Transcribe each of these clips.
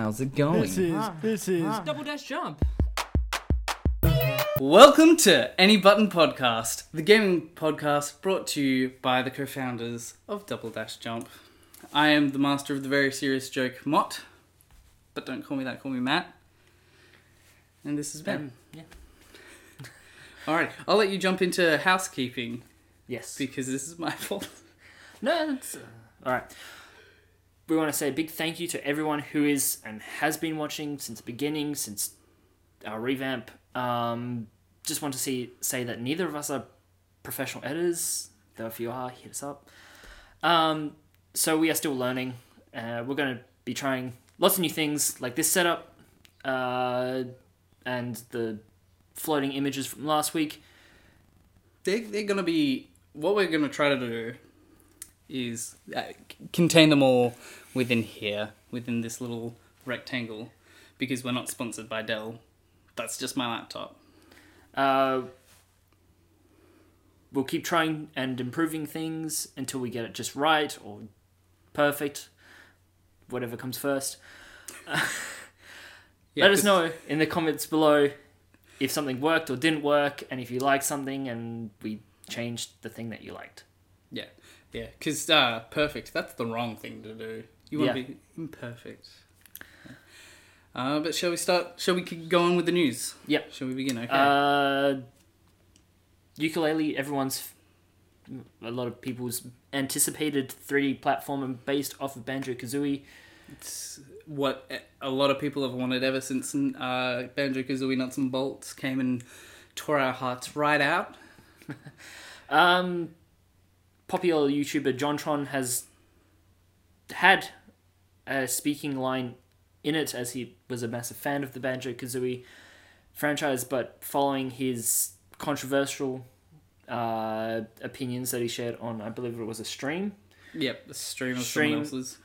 how's it going? This is Ah. this is Ah. Double dash jump. Welcome to Any Button Podcast, the gaming podcast brought to you by the co founders of Double Dash Jump. I am the master of the very serious joke, Mott, but don't call me that, call me Matt. And this is Ben. Um, yeah. Alright, I'll let you jump into housekeeping Yes. because this is my fault. No, it's, uh, all right. We want to say a big thank you to everyone who is and has been watching since the beginning, since our revamp. Um, just want to see say that neither of us are professional editors. Though if you are, hit us up. Um, so we are still learning. Uh, we're going to be trying lots of new things like this setup uh, and the floating images from last week. They're, they're going to be. What we're going to try to do is uh, contain them all within here, within this little rectangle, because we're not sponsored by Dell. That's just my laptop. Uh, we'll keep trying and improving things until we get it just right or perfect, whatever comes first. Yeah, Let us know in the comments below if something worked or didn't work, and if you liked something and we changed the thing that you liked. Yeah, yeah, because uh, perfect. That's the wrong thing to do. You want to Yeah. be imperfect. Uh, but shall we start? Shall we keep going with the news? Yeah. Shall we begin? Okay. Uh, Yooka-Laylee, everyone's, a lot of people's anticipated 3D platform based off of Banjo Kazooie. it's what a lot of people have wanted ever since uh, Banjo Kazooie Nuts and Bolts came and tore our hearts right out. Um, popular YouTuber JonTron has had a speaking line in it as he was a massive fan of the Banjo Kazooie franchise, but following his controversial uh, opinions that he shared on, I believe it was a stream Yep, the stream of Stream. someone else's.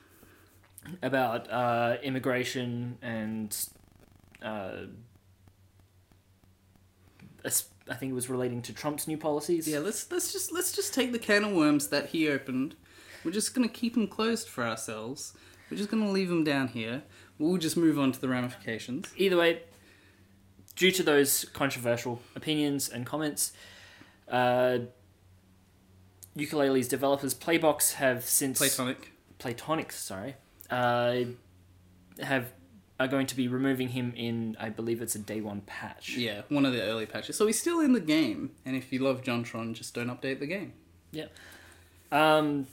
about uh, immigration and uh, I think it was relating to Trump's new policies. Yeah, let's let's just let's just take the can of worms that he opened. We're just gonna keep them closed for ourselves. We're just gonna leave them down here. We'll just move on to the ramifications. either way, due to those controversial opinions and comments, uh, Yooka-Laylee's developers Playbox have since Playtonic. Playtonic, sorry, uh, have are going to be removing him in I believe it's a day one patch. Yeah, one of the early patches. So he's still in the game, and if you love JonTron, just don't update the game. Yeah. Um,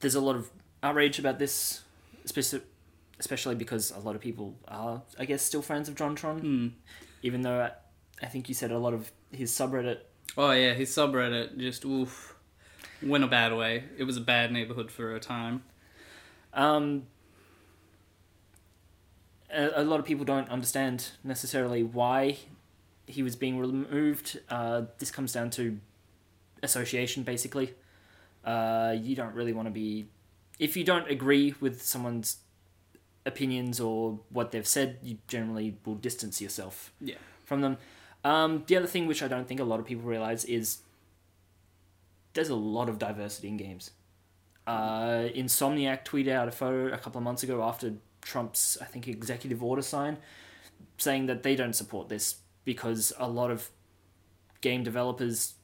there's a lot of outrage about this, especially because a lot of people are, I guess, still fans of JonTron. Hmm. even though I, I think you said a lot of his subreddit. Oh yeah, his subreddit just oof went a bad way. It was a bad neighborhood for a time. Um, a, a lot of people don't understand necessarily why he was being removed. Uh, this comes down to association, basically. Uh, you don't really want to be, if you don't agree with someone's opinions or what they've said, you generally will distance yourself Yeah. from them. Um, the other thing which I don't think a lot of people realize is there's a lot of diversity in games. Uh, Insomniac tweeted out a photo a couple of months ago after Trump's, I think, executive order sign, saying that they don't support this because a lot of game developers,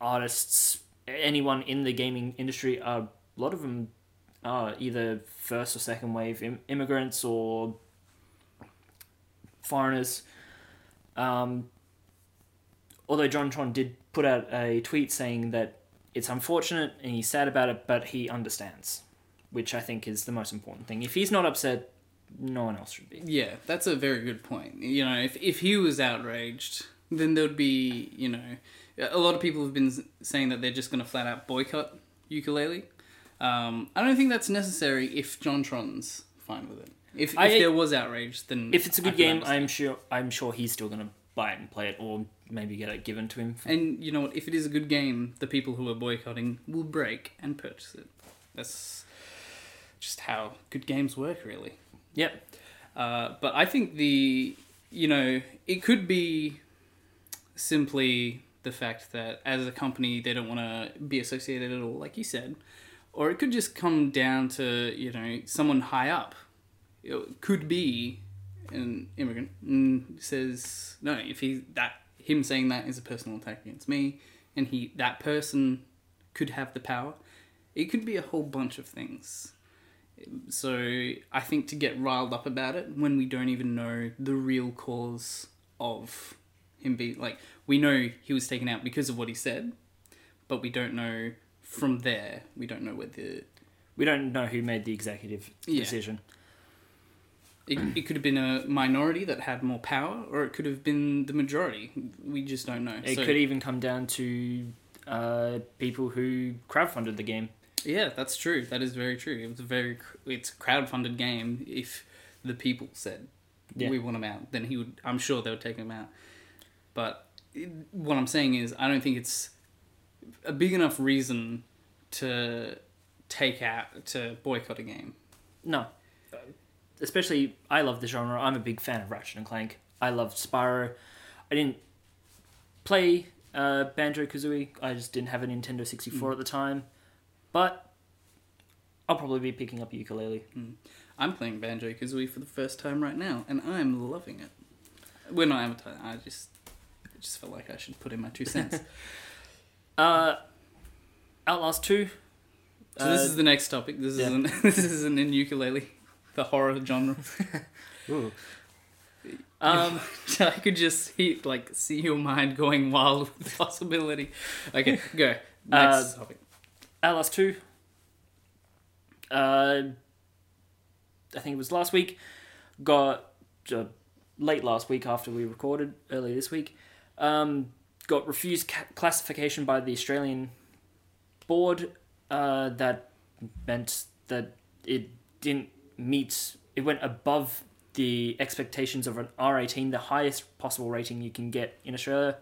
artists, anyone in the gaming industry, a lot of them are either first or second wave Im- immigrants or foreigners. Um, although JonTron did put out a tweet saying that it's unfortunate and he's sad about it, but he understands, which I think is the most important thing. If he's not upset, no one else should be. Yeah, that's a very good point. You know, if if he was outraged, then there'd be, you know, a lot of people have been saying that they're just going to flat out boycott Yooka-Laylee. Um, I don't think that's necessary if JonTron's fine with it. If, if I- there was outrage, then If it's a good game, understand. I'm sure I'm sure he's still gonna buy it and play it, or maybe get it given to him. And you know what? If it is a good game, the people who are boycotting will break and purchase it. That's just how good games work, really. Yep. Uh, but I think the you know it could be simply the fact that as a company they don't want to be associated at all, like you said, or it could just come down to you know someone high up. It could be an immigrant and says no. If he that him saying that is a personal attack against me, and he that person could have the power. It could be a whole bunch of things. So I think to get riled up about it when we don't even know the real cause of him being like we know he was taken out because of what he said, but we don't know from there. We don't know whether We don't know who made the executive Yeah. decision. it, it could have been a minority that had more power, or it could have been the majority. We just don't know. It So- could even come down to uh, people who crowdfunded the game. Yeah, that's true. That is very true. It was a very it's a crowdfunded game. If the people said Yeah. we want him out, then he would. I'm sure they would take him out. But it, what I'm saying is, I don't think it's a big enough reason to take out to boycott a game. No. Uh, especially, I love the genre. I'm a big fan of Ratchet and Clank. I love Spyro. I didn't play uh, Banjo Kazooie. I just didn't have a Nintendo 64 hmm. at the time. But I'll probably be picking up a Yooka-Laylee. Hmm. I'm playing Banjo Kazooie for the first time right now, and I'm loving it. We're not advertising. I just, I just felt like I should put in my two cents. Uh, Outlast 2. So this Uh, is the next topic. This yeah. isn't this isn't in Yooka-Laylee, the horror genre. Ooh. Um, I could just see like see your mind going wild with the possibility. Okay, go next Uh, topic. Outlast 2. Uh, I think it was last week. Got uh, late last week after we recorded, early this week. Um, got refused ca- classification by the Australian board. Uh, that meant that it didn't meet. It went above the expectations of an R18, the highest possible rating you can get in Australia,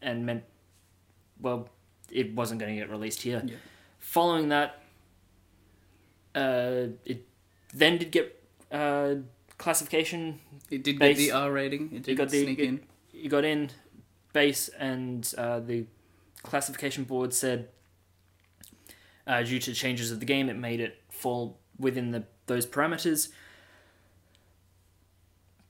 and meant, well, it wasn't going to get released here. Yeah. Following that, uh, it then did get uh, classification. It did base- get the R rating. It did got the- sneak it- in. You got in base, and uh, the classification board said, uh, due to changes of the game, it made it fall within the those parameters.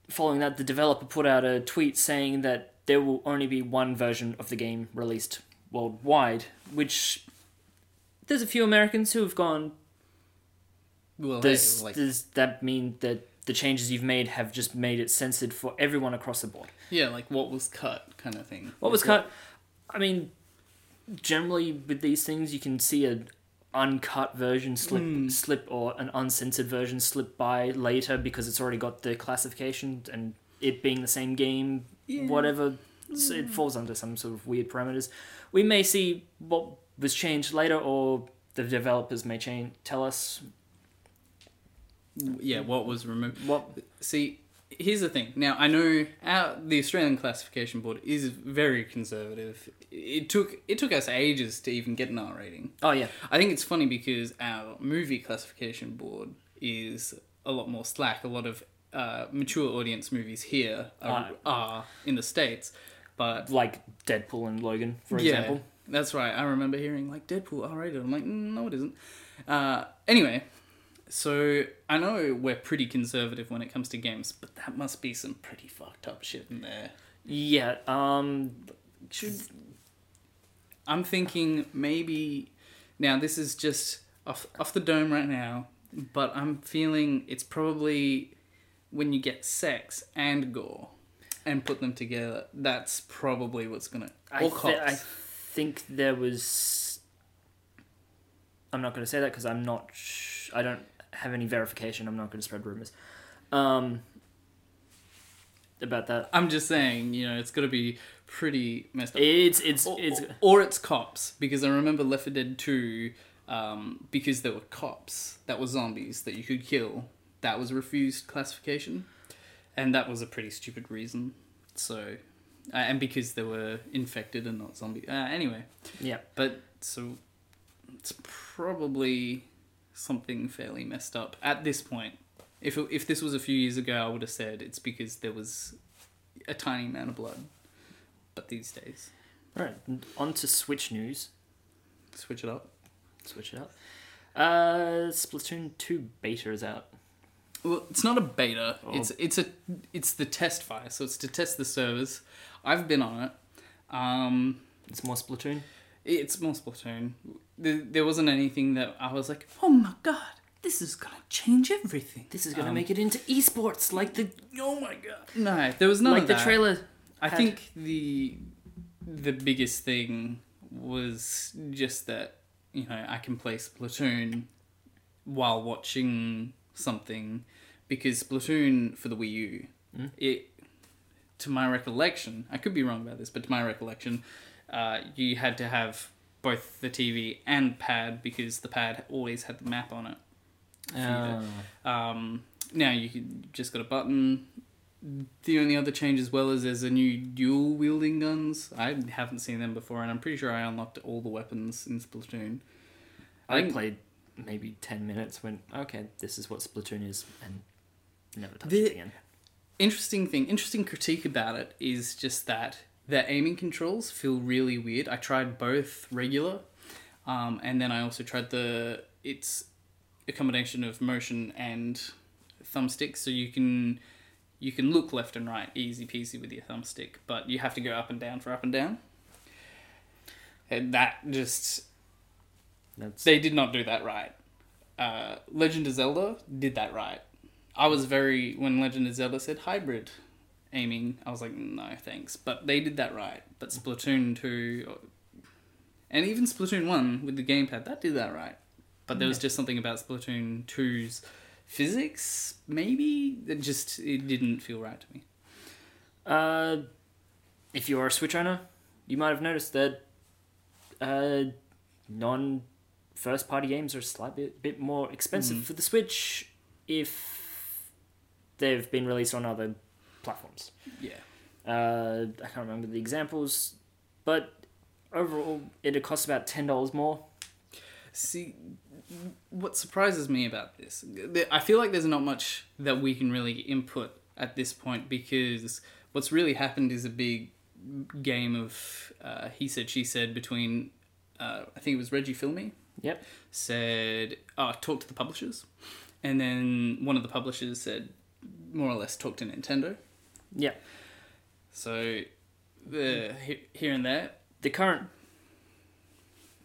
Following that, the developer put out a tweet saying that there will only be one version of the game released worldwide, which there's a few Americans who have gone, Well, hey, does, like does that mean that the changes you've made have just made it censored for everyone across the board? yeah, like what was cut kind of thing. What was cut? I mean, generally with these things, you can see a uncut version slip, Hmm. slip, or an uncensored version slip by later because it's already got the classification and it being the same game, Yeah. Hmm. whatever. So it falls under some sort of weird parameters. We may see what was changed later, or the developers may change tell us Yeah, what was removed. what. See, here's the thing. Now I know our the Australian Classification Board is very conservative. It took it took us ages to even get an R rating. Oh yeah, I think it's funny because our movie classification board is a lot more slack. A lot of uh, mature audience movies here are, are in the states, but like Deadpool and Logan, for yeah, example. that's right. I remember hearing like Deadpool R rated. I'm like, mm, no, it isn't. Uh, anyway, so I know we're pretty conservative when it comes to games, but that must be some pretty fucked up shit in there. Yeah. Um. Should I'm thinking maybe now this is just off off the dome right now, but I'm feeling it's probably when you get sex and gore and put them together. That's probably what's gonna I, cops. I think there was. I'm not going to say that because I'm not. Sh- I don't have any verification. I'm not going to spread rumors. Um. About that, I'm just saying, you know, it's gonna be pretty messed up. it's it's or, it's. or it's cops because I remember Left 4 Dead 2 um, because there were cops that were zombies that you could kill. That was refused classification, and that was a pretty stupid reason. So, uh, and because they were infected and not zombie. Uh, anyway, Yeah. but so it's probably something fairly messed up at this point. If it, if this was a few years ago, I would have said it's because there was a tiny amount of blood. But these days, All right. On to Switch news. switch it up. Switch it up. Uh, Splatoon two beta is out. Well, it's not a beta. Oh. It's it's a it's the test fire. So it's to test the servers. I've been on it. Um, It's more Splatoon. it's more Splatoon. There, there wasn't anything that I was like, oh my god, this is gonna change everything. This is gonna Um, make it into esports, like the oh my god, No, there was none like of the that. trailer. I had. think the the biggest thing was just that you know I can play Splatoon while watching something because Splatoon for the Wii U, Mm. it to my recollection, I could be wrong about this, but to my recollection, uh, you had to have both the TV and pad because the pad always had the map on it. Uh, Um, now you could just got a button. The only other change as well is there's a new dual wielding guns. I haven't seen them before, and I'm pretty sure I unlocked all the weapons in Splatoon. I think- played maybe ten minutes. When okay, this is what Splatoon is, and never touched The- it again. Interesting thing, interesting critique about it is just that the aiming controls feel really weird. I tried both regular, um, and then I also tried the it's a combination of motion and thumbstick, so you can you can look left and right easy peasy with your thumbstick, but you have to go up and down for up and down. And that just That's they did not do that right. Uh, Legend of Zelda did that right. I was very when Legend of Zelda said hybrid aiming, I was like, no thanks. But they did that right. But Splatoon two, and even Splatoon one with the gamepad, that did that right. But there was just something about Splatoon 2's physics, maybe that just it didn't feel right to me. Uh, if you're a Switch owner, you might have noticed that uh, non first party games are a slight bit, bit more expensive Mhm. for the Switch if they've been released on other platforms. Yeah. Uh, I can't remember the examples, but overall, it costs about $10 more. See, what surprises me about this, I feel like there's not much that we can really input at this point because what's really happened is a big game of uh, he said, she said between, uh, I think it was Reggie Fils-Aimé, Yep. said, oh, talk to the publishers. And then one of the publishers said, more or less, talk to Nintendo. Yeah. So, the here and there, the current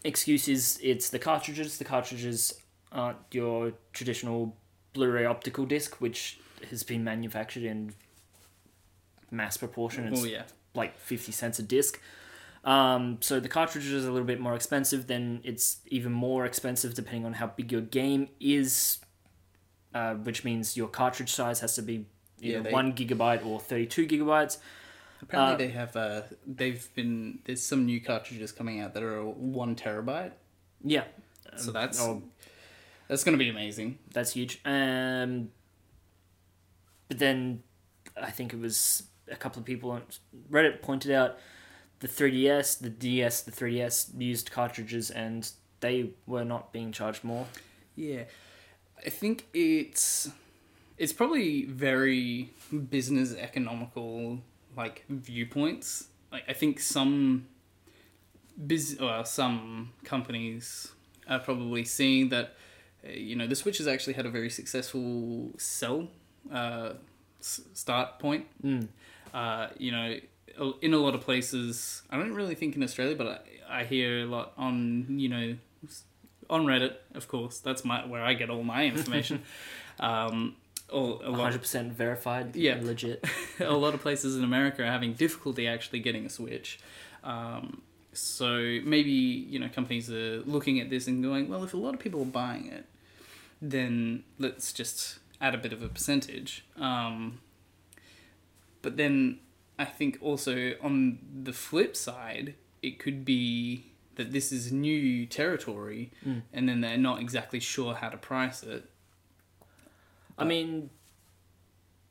excuse is it's the cartridges. The cartridges aren't your traditional Blu-ray optical disc, which has been manufactured in mass proportion. It's oh yeah, like fifty cents a disc. Um, so the cartridge is a little bit more expensive. Then it's even more expensive depending on how big your game is, uh, which means your cartridge size has to be Yeah, they- one gigabyte or thirty-two gigabytes. Apparently Uh, they have uh they've been there's some new cartridges coming out that are one terabyte. Yeah. So Um, that's or that's gonna be amazing. that's huge. Um, but then I think it was a couple of people on Reddit pointed out the 3DS, the DS, the 3DS used cartridges, and they were not being charged more. Yeah, I think it's it's probably very business economical like viewpoints. Like I think some biz well, some companies are probably seeing that uh, you know the Switch has actually had a very successful sell uh, s- start point. Mm. uh, you know, in a lot of places, I don't really think in Australia, but I, I hear a lot on, you know, on Reddit, of course. That's my where I get all my information. um, all, a 100% verified. Yeah. Legit. a lot of places in America are having difficulty actually getting a Switch. Um, so maybe you know companies are looking at this and going, well, if a lot of people are buying it, then let's just add a bit of a percentage. Um, but then I think also on the flip side, it could be that this is new territory, Mm. and then they're not exactly sure how to price it. I mean,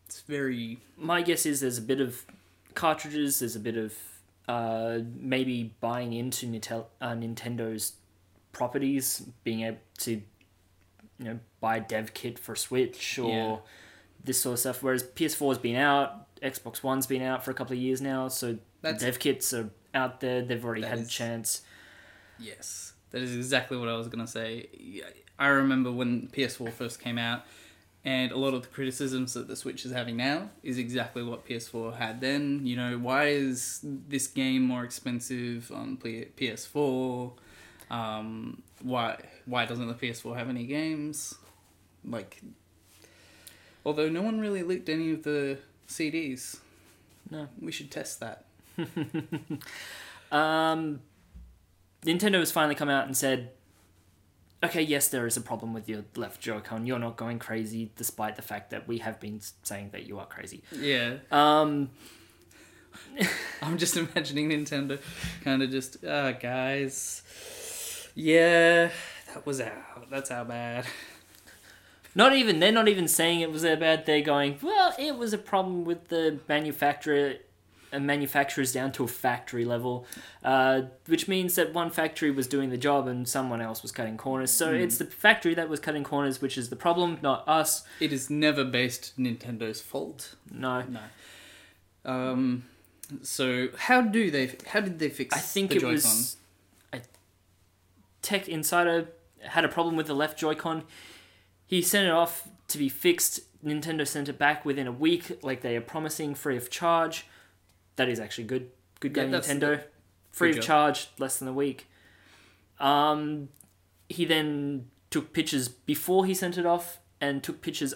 It's very my guess is there's a bit of cartridges, there's a bit of uh, maybe buying into Nitel- uh, Nintendo's properties, being able to, you know, buy a dev kit for Switch or Yeah. this sort of stuff. Whereas PS4's been out, Xbox One's been out for a couple of years now, so That's- dev kits are out there. They've already That had a chance. Yes, that is exactly what I was gonna say. I remember when PS4 first came out, and a lot of the criticisms that the Switch is having now is exactly what PS4 had then. You know, why is this game more expensive on PS4? Um, why why doesn't the PS4 have any games? Like, although no one really leaked any of the CDs, No. we should test that. Um, Nintendo has finally come out and said, okay, yes, there is a problem with your left Joy-Con. You're not going crazy, despite the fact that we have been saying that you are crazy. Yeah, Um, I'm just imagining Nintendo kind of just, ah, guys, yeah, that was out. That's how bad. not even they're not even saying it was that bad. They're going, well, it was a problem with the manufacturer. Manufacturers down to a factory level, uh, which means that one factory was doing the job and someone else was cutting corners. So it's the factory that was cutting corners, which is the problem, not us. It is never based Nintendo's fault. No, No. Um. So how do they? How did they fix? I think the it Joy-Con? was a Tech Insider had a problem with the left Joy-Con. He sent it off to be fixed. Nintendo sent it back within a week, like they are promising, free of charge. That is actually good. Good game, that's- Nintendo. Free of job. charge, less than a week. Um, he then took pictures before he sent it off, and took pictures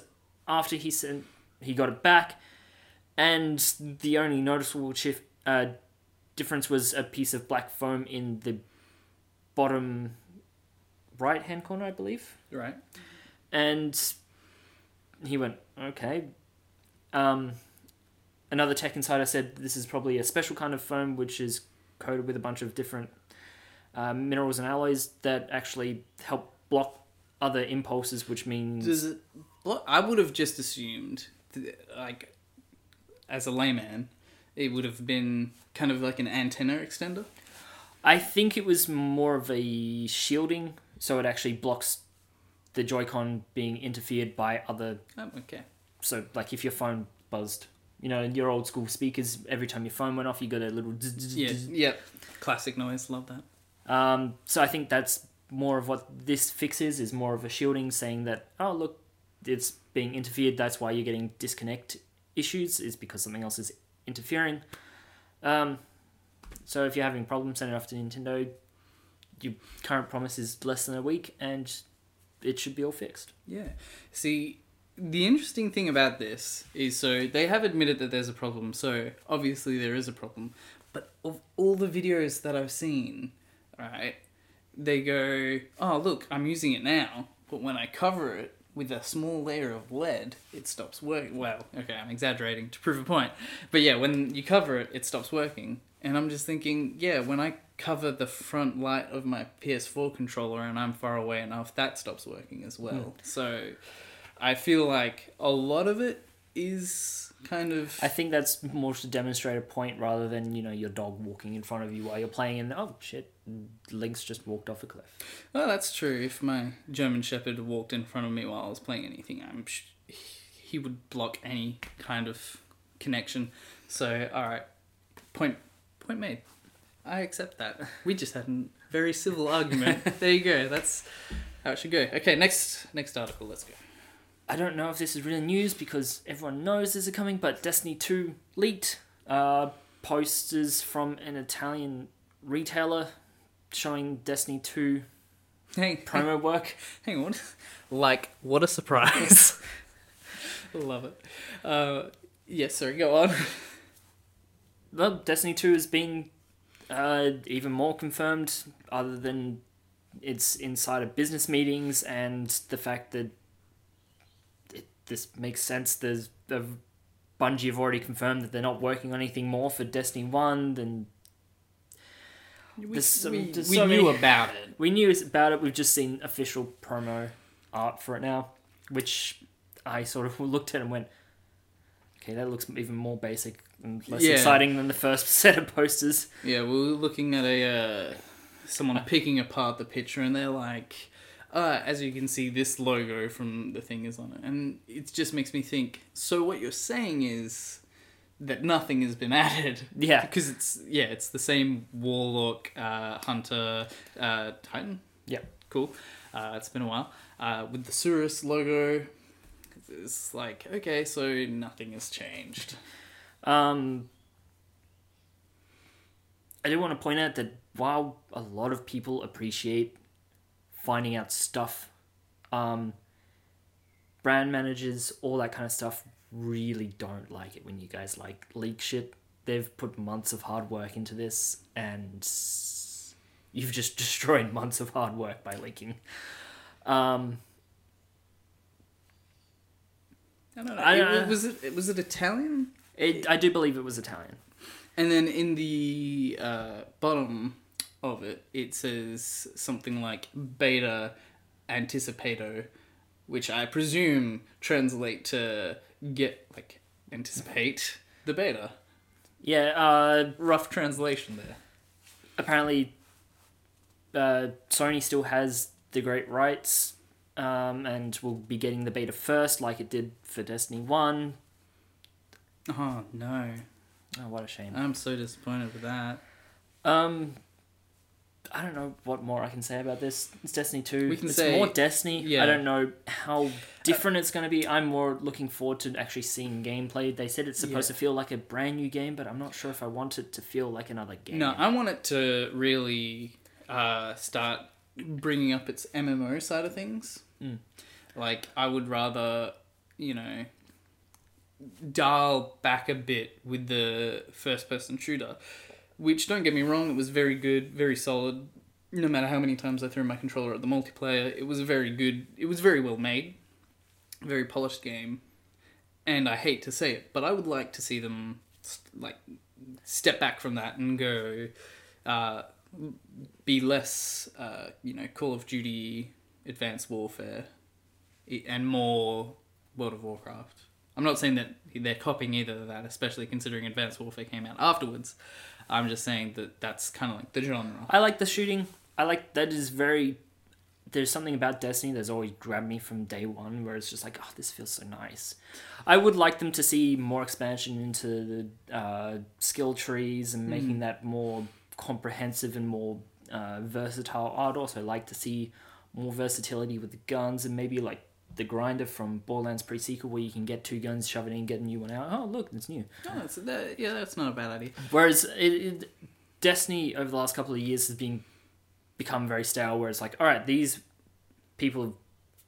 after he sent he got it back. And the only noticeable shift uh, difference was a piece of black foam in the bottom right hand corner, I believe. right. And he went, okay. Um, another tech insider said this is probably a special kind of foam which is coated with a bunch of different uh, minerals and alloys that actually help block other impulses, which means Does it? Well, I would have just assumed, th- like, as a layman, it would have been kind of like an antenna extender. I think it was more of a shielding, so it actually blocks the Joy-Con being interfered by other. Oh, okay. So, like if your phone buzzed, you know, your old school speakers, every time your phone went off, you got a little. Yeah. Yep. Classic noise. Love that. Um, so I think that's more of what this fix is. Is more of a shielding, saying that oh look, it's being interfered. That's why you're getting disconnect issues. Is because something else is interfering. Um, so if you're having problems, send it off to Nintendo. Your current promise is less than a week, and it should be all fixed. Yeah. See, the interesting thing about this is so they have admitted that there's a problem, so obviously there is a problem. But of all the videos that I've seen, right, they go, oh, look, I'm using it now, but when I cover it with a small layer of lead, it stops working. Well, okay, I'm exaggerating to prove a point. But yeah, when you cover it, it stops working. And I'm just thinking, yeah, when I cover the front light of my PS4 controller and I'm far away enough, that stops working as well. Hmm. So I feel like a lot of it is kind of. I think that's more to demonstrate a point rather than you know your dog walking in front of you while you're playing, and oh shit, Link's just walked off a cliff. Well, that's true. If my German Shepherd walked in front of me while I was playing anything, I'm sh- he would block any kind of connection. So, all right, point point made. I accept that. We just had a very civil argument. there you go. That's how it should go. Okay, next next article. Let's go. I don't know if this is really news because everyone knows this is coming, but Destiny 2 leaked uh, posters from an Italian retailer showing Destiny 2 Hey, promo work. Hang on. Like, what a surprise. Love it. Uh, yes, sorry, go on. Well, Destiny 2 has been uh, even more confirmed, other than it's inside of business meetings and the fact that this makes sense. There's a Bungie have already confirmed that they're not working on anything more for Destiny 1 than We, some- we, we so knew many- about it. We knew about it. We've just seen official promo art for it now, which I sort of looked at and went, "Okay, that looks even more basic and less Yeah. exciting than the first set of posters." Yeah, we were looking at a uh, someone picking apart the picture, and they're like, uh, "As you can see, this logo from the thing is on it," and it just makes me think. So what you're saying is that nothing has been added. Yeah. because it's yeah, it's the same warlock, uh, hunter, uh, titan. Yep. Cool. Uh, it's been a while. uh, with the Surus logo. It's like okay, so nothing has changed. Um, I do want to point out that while a lot of people appreciate finding out stuff, um, brand managers, all that kind of stuff, really don't like it when you guys like leak shit. They've put months of hard work into this, and you've just destroyed months of hard work by leaking. Um, I don't know. I- It- was it was it Italian? it, I do believe it was Italian. And then in the uh, bottom of it, it says something like beta anticipato, which I presume translate to get like anticipate the beta. Yeah, uh, Rough translation there. apparently uh, Sony still has the great rights um, and will be getting the beta first, like it did for Destiny 1. Oh no, Oh, what a shame. I'm so disappointed with that. Um, I don't know what more I can say about this. It's Destiny 2. We can it's say- more Destiny. yeah. I don't know how different it's going to be. I'm more looking forward to actually seeing gameplay. They said it's supposed Yeah. to feel like a brand new game, but I'm not sure if I want it to feel like another game. No, I want it to really uh, start bringing up its MMO side of things. Mm. Like, I would rather, you know, dial back a bit with the first person shooter, which, don't get me wrong, it was very good, very solid. No matter how many times I threw my controller at the multiplayer, it was a very good. It was very well made, very polished game. And I hate to say it, but I would like to see them like step back from that and go uh, be less, uh, you know, Call of Duty, Advanced Warfare, and more World of Warcraft. I'm not saying that they're copying either of that, especially considering Advanced Warfare came out afterwards. I'm just saying that that's kind of like the genre. I like the shooting. I like that is very. There's something about Destiny that's always grabbed me from day one, where it's just like, oh, this feels so nice. I would like them to see more expansion into the uh, skill trees and making that more comprehensive and more uh, versatile. I'd also like to see more versatility with the guns and maybe like the grinder from Borderlands pre-sequel, where you can get two guns, shove it in, get a new one out. Oh, look, it's new. Oh, that's, that, yeah, that's not a bad idea. Whereas it, it, Destiny over the last couple of years has been become very stale. Where it's like, all right, these people have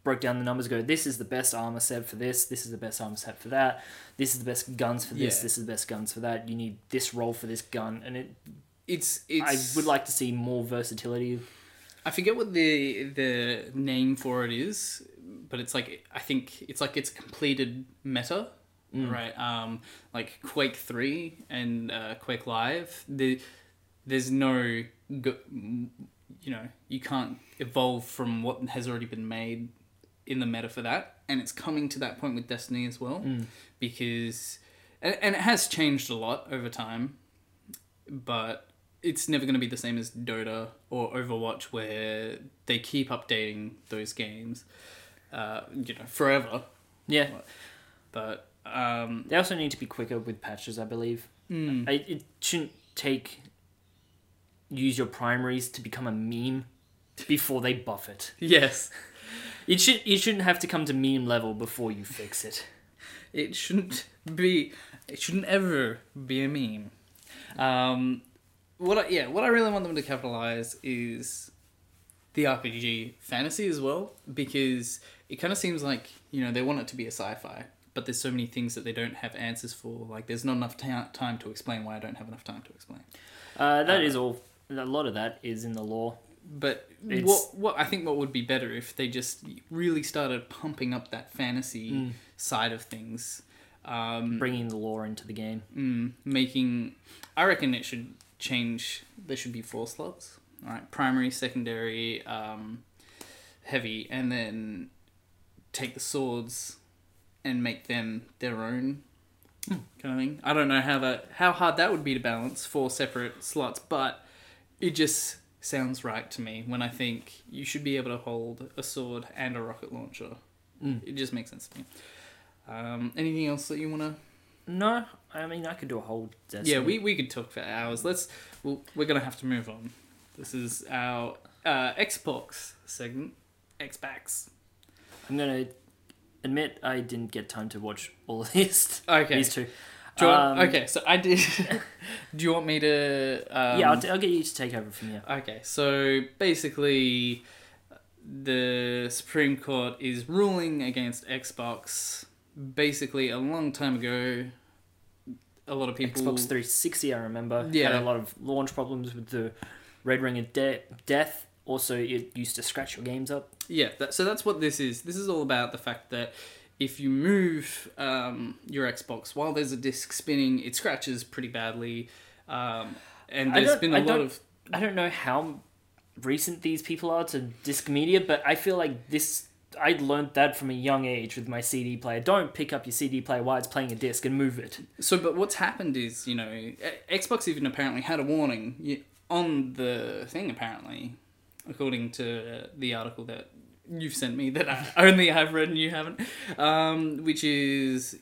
broke down the numbers. Go, this is the best armor set for this. This is the best armor set for that. This is the best guns for this. Yeah. This is the best guns for that. You need this role for this gun, and it. It's I would like to see more versatility. I forget what the the name for it is, but it's like I think it's like it's completed meta, right? Um, like Quake Three and uh, Quake Live. The there's no go, you know you can't evolve from what has already been made in the meta for that, and it's coming to that point with Destiny as well, because and, and it has changed a lot over time, but it's never going to be the same as Dota or Overwatch, where they keep updating those games, uh, you know, forever. Yeah, But um, they also need to be quicker with patches. I believe. mm, I, it shouldn't take use your primaries to become a meme before they buff it. yes, It should it shouldn't have to come to meme level before you fix it. it shouldn't be. It shouldn't ever be a meme. Um, what I, yeah, what I really want them to capitalize is the RPG fantasy as well, because it kind of seems like you know they want it to be a sci-fi, but there's so many things that they don't have answers for. Like there's not enough ta- time to explain why I don't have enough time to explain. Uh, that Uh, is all. A lot of that is in the lore. But It's- what what I think what would be better if they just really started pumping up that fantasy Mm. side of things, um, bringing the lore into the game. mm, making. I reckon it should change. There should be four slots. All right, primary, secondary, um, heavy, and then take the swords and make them their own kind of thing. I don't know how that how hard that would be to balance four separate slots, but it just sounds right to me when I think you should be able to hold a sword and a rocket launcher. Mm. It just makes sense to me. Um, anything else that you want to? No, I mean I could do a whole. Destiny. Yeah, we, we could talk for hours. Let's. Well, we're gonna have to move on. This is our uh, Xbox segment. Xbox. I'm gonna admit I didn't get time to watch all of these. Okay. These two. Do you want- Um, okay, so I did. do you want me to? Um, yeah, I'll, t- I'll get you to take over from here. Okay, so basically, the Supreme Court is ruling against Xbox. Basically, a long time ago, a lot of people. Xbox 360, I remember, Yeah. had a lot of launch problems with the Red Ring of de- Death. Also, it used to scratch your games up. Yeah, that, so that's what this is. This is all about the fact that if you move um, your Xbox while there's a disc spinning, it scratches pretty badly. Um, and I there's been I a lot of. I don't know how recent these people are to disc media, but I feel like this. I learned that from a young age with my CD player. Don't pick up your CD player while it's playing a disc and move it. So, but what's happened is, you know, Xbox even apparently had a warning on the thing, apparently, according to uh, the article that you've sent me that I, only I've read and you haven't, um, which is,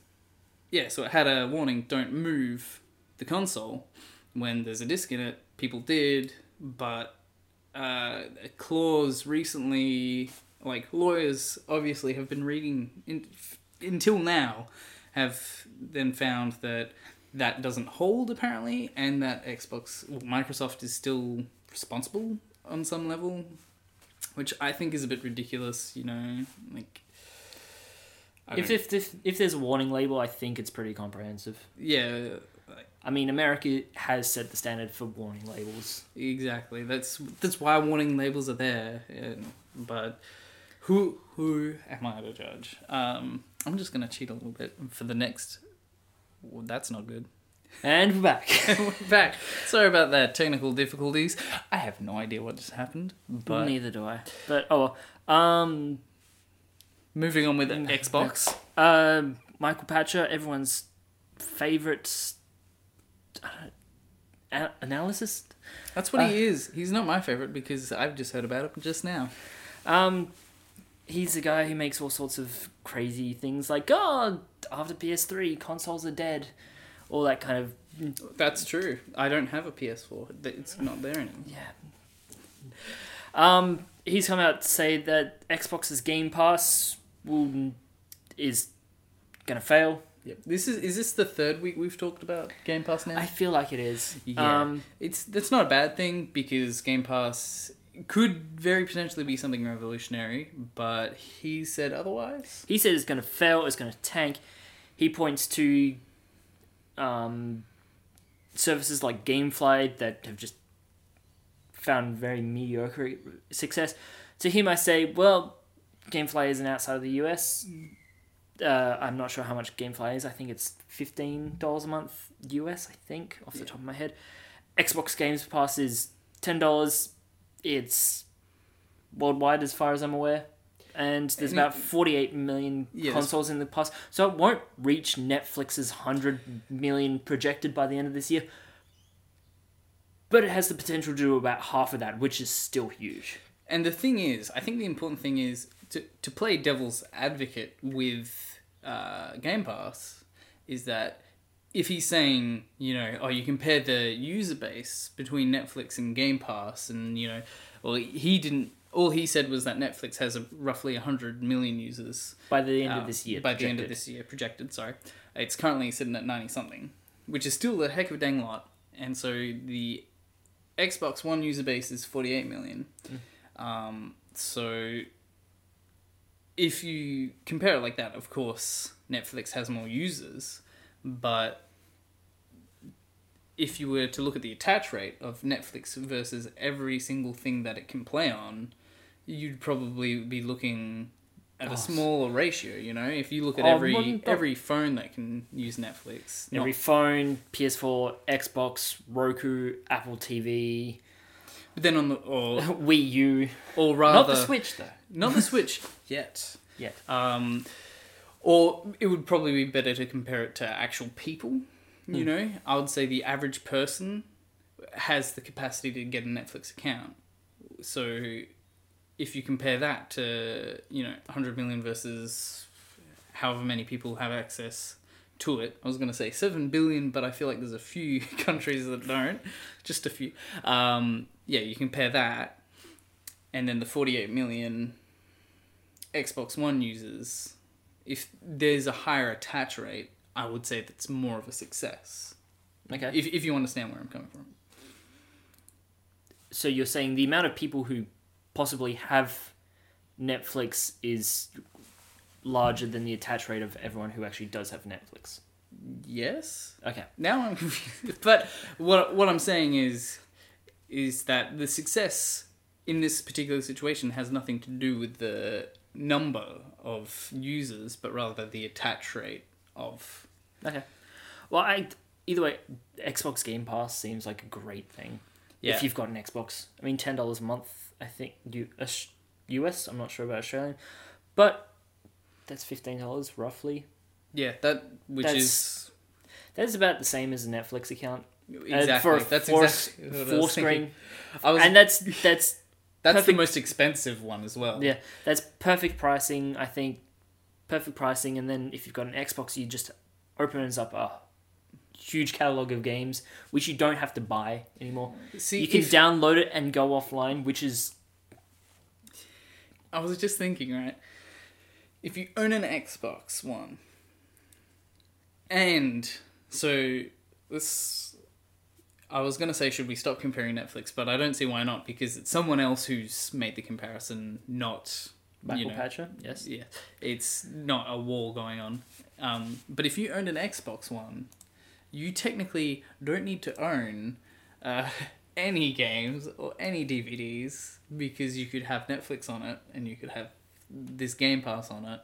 yeah, so it had a warning don't move the console when there's a disc in it. People did, but uh, a clause recently, like lawyers obviously have been reading in, until now, have then found that that doesn't hold apparently, and that Xbox, Microsoft is still responsible on some level, which I think is a bit ridiculous. You know, like. If, if if if there's a warning label, I think it's pretty comprehensive. yeah, I mean, America has set the standard for warning labels. Exactly. That's that's why warning labels are there. And, but who who am I to judge? Um, I'm just gonna cheat a little bit for the next. Well, that's not good. And we're back. We're back. Sorry about that. Technical difficulties. I have no idea what just happened. But Neither do I. But oh, well. um, moving on with Xbox. um, Michael Pachter, everyone's favorite uh, a- analysis. That's what Uh, he is. He's not my favorite because I've just heard about it just now. Um, he's the guy who makes all sorts of crazy things like, oh, after PS3, consoles are dead. All that kind of That's true. I don't have a PS4. It's not there anymore. Yeah. Um, he's come out to say that Xbox's Game Pass will, is gonna fail. Yep. This is is this the third week we've talked about Game Pass now? I feel like it is. Yeah. Um, It's that's not a bad thing because Game Pass could very potentially be something revolutionary, but he said otherwise. he said it's gonna fail. It's gonna tank. He points to um, services like GameFly that have just found very mediocre success. To him, I say, well, GameFly isn't outside of the US. Uh, I'm not sure how much GameFly is. I think it's fifteen dollars a month US. I think off the Yeah. top of my head. Xbox Games Pass is ten dollars. It's worldwide, as far as I'm aware, and there's And about 48 million Yes. consoles in the past. So it won't reach Netflix's 100 million projected by the end of this year. But it has the potential to do about half of that, which is still huge. And the thing is, I think the important thing is to to play devil's advocate with uh, Game Pass is that if he's saying, you know, oh, you compare the user base between Netflix and Game Pass, and you know, well, he didn't. All he said was that Netflix has a, roughly hundred million users By the end uh, of this year. By the end of projected. this year, projected. Sorry, it's currently sitting at ninety something, which is still a heck of a dang lot. And so the Xbox One user base is forty eight million. Um, so if you compare it like that, of course, Netflix has more users, but if you were to look at the attach rate of Netflix versus every single thing that it can play on, you'd probably be looking at Oh, a smaller ratio. You know, if you look at Oh, every every phone that can use Netflix, Every not- phone, PS4, Xbox, Roku, Apple TV, but then on the or Wii U. or rather Not the Switch, though. not the Switch yet. Yet. Um, or it would probably be better to compare it to actual people. You Hmm. know, I would say the average person has the capacity to get a Netflix account. So if you compare that to, you know, 100 million versus however many people have access to it, I was going to say 7 billion, but I feel like there's a few countries that don't. Just a few. Um, yeah, you compare that, and then the 48 million Xbox One users, if there's a higher attach rate, I would say that's more of a success. Okay. If if you understand where I'm coming from. so you're saying the amount of people who possibly have Netflix is larger than the attach rate of everyone who actually does have Netflix. Yes. Okay. Now I'm confused. But what what I'm saying is is that the success in this particular situation has nothing to do with the number of users, but rather the attach rate of Okay. Well, I either way, Xbox Game Pass seems like a great thing. Yeah. If you've got an Xbox, I mean, ten dollars a month. I think US. I'm not sure about Australian, but that's fifteen dollars roughly. yeah that which That's is That's about the same as a Netflix account. Uh, for a that's four, exactly four screen, I was and that's that's that's perfect- the most expensive one as well. yeah, that's perfect pricing. I think perfect pricing, and then if you've got an Xbox, you just opens up a huge catalog of games which you don't have to buy anymore. See, you can if- download it and go offline, which is I was just thinking, right? If you own an Xbox One, and so this, I was gonna say, should we stop comparing Netflix? But I don't see why not because it's someone else who's made the comparison, not Michael you know, Pachter. Yes. Yeah, it's not a war going on. Um, but if you own an Xbox One, you technically don't need to own uh, any games or any DVDs because you could have Netflix on it and you could have this Game Pass on it.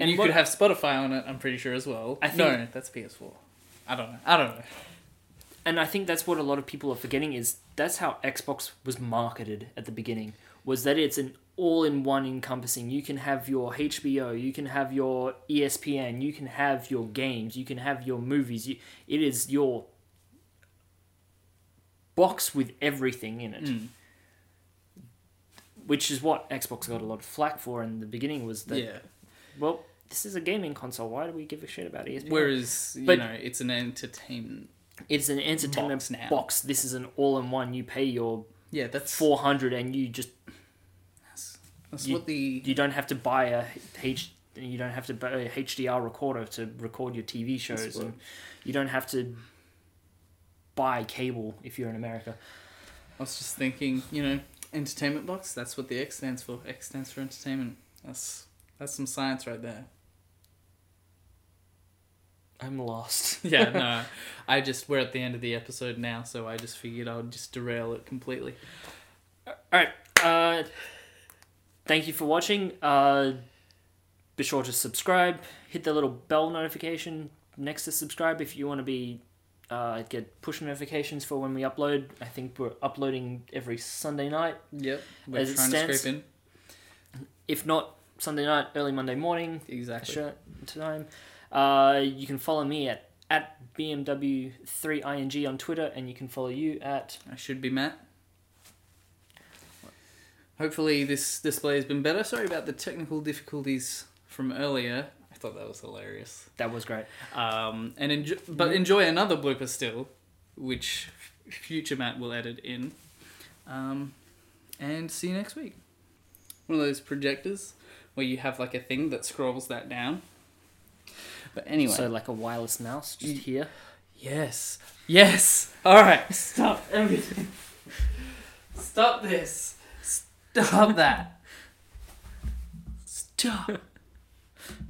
And you what- could have Spotify on it. I'm pretty sure as well. I think- no, that's PS4. I don't know. I don't know. And I think that's what a lot of people are forgetting is that's how Xbox was marketed at the beginning was that it's an all-in-one encompassing. You can have your HBO, you can have your ESPN, you can have your games, you can have your movies. You, it is your box with everything in it. Mm. Which is what Xbox got a lot of flack for in the beginning was that yeah. well, this is a gaming console. Why do we give a shit about ESPN? Whereas you But- know, it's an entertainment. It's an entertainment Box now. box. This is an all-in-one. You pay your Yeah, that's 400 and you just that's you- what the you don't have to buy a H you don't have to buy a HDR recorder to record your TV shows and you don't have to buy cable if you're in America. I was just thinking, you know, entertainment box. That's what the X stands for. X stands for entertainment. That's that's some science right there. I'm lost. Yeah, no, I just we're at the end of the episode now, so I just figured I would just derail it completely. All right. Uh thank you for watching. Uh be sure to subscribe, hit the little bell notification next to subscribe if you want to be uh, get push notifications for when we upload. I think we're uploading every Sunday night. Yep, we're As it stands- to scrape in. If not Sunday night, early Monday morning. Exactly. Sure, time. Uh, you can follow me at at BMW3ing on Twitter, and you can follow you at. I should be Matt. Hopefully, this display has been better. Sorry about the technical difficulties from earlier. I thought that was hilarious. That was great. Um, and enjoy, but enjoy another blooper still, which future Matt will edit in. Um, and see you next week. One of those projectors where you have like a thing that scrolls that down. But anyway, So like a wireless mouse just here. yes, yes. All right, stop everything. Stop this. Stop that. Stop.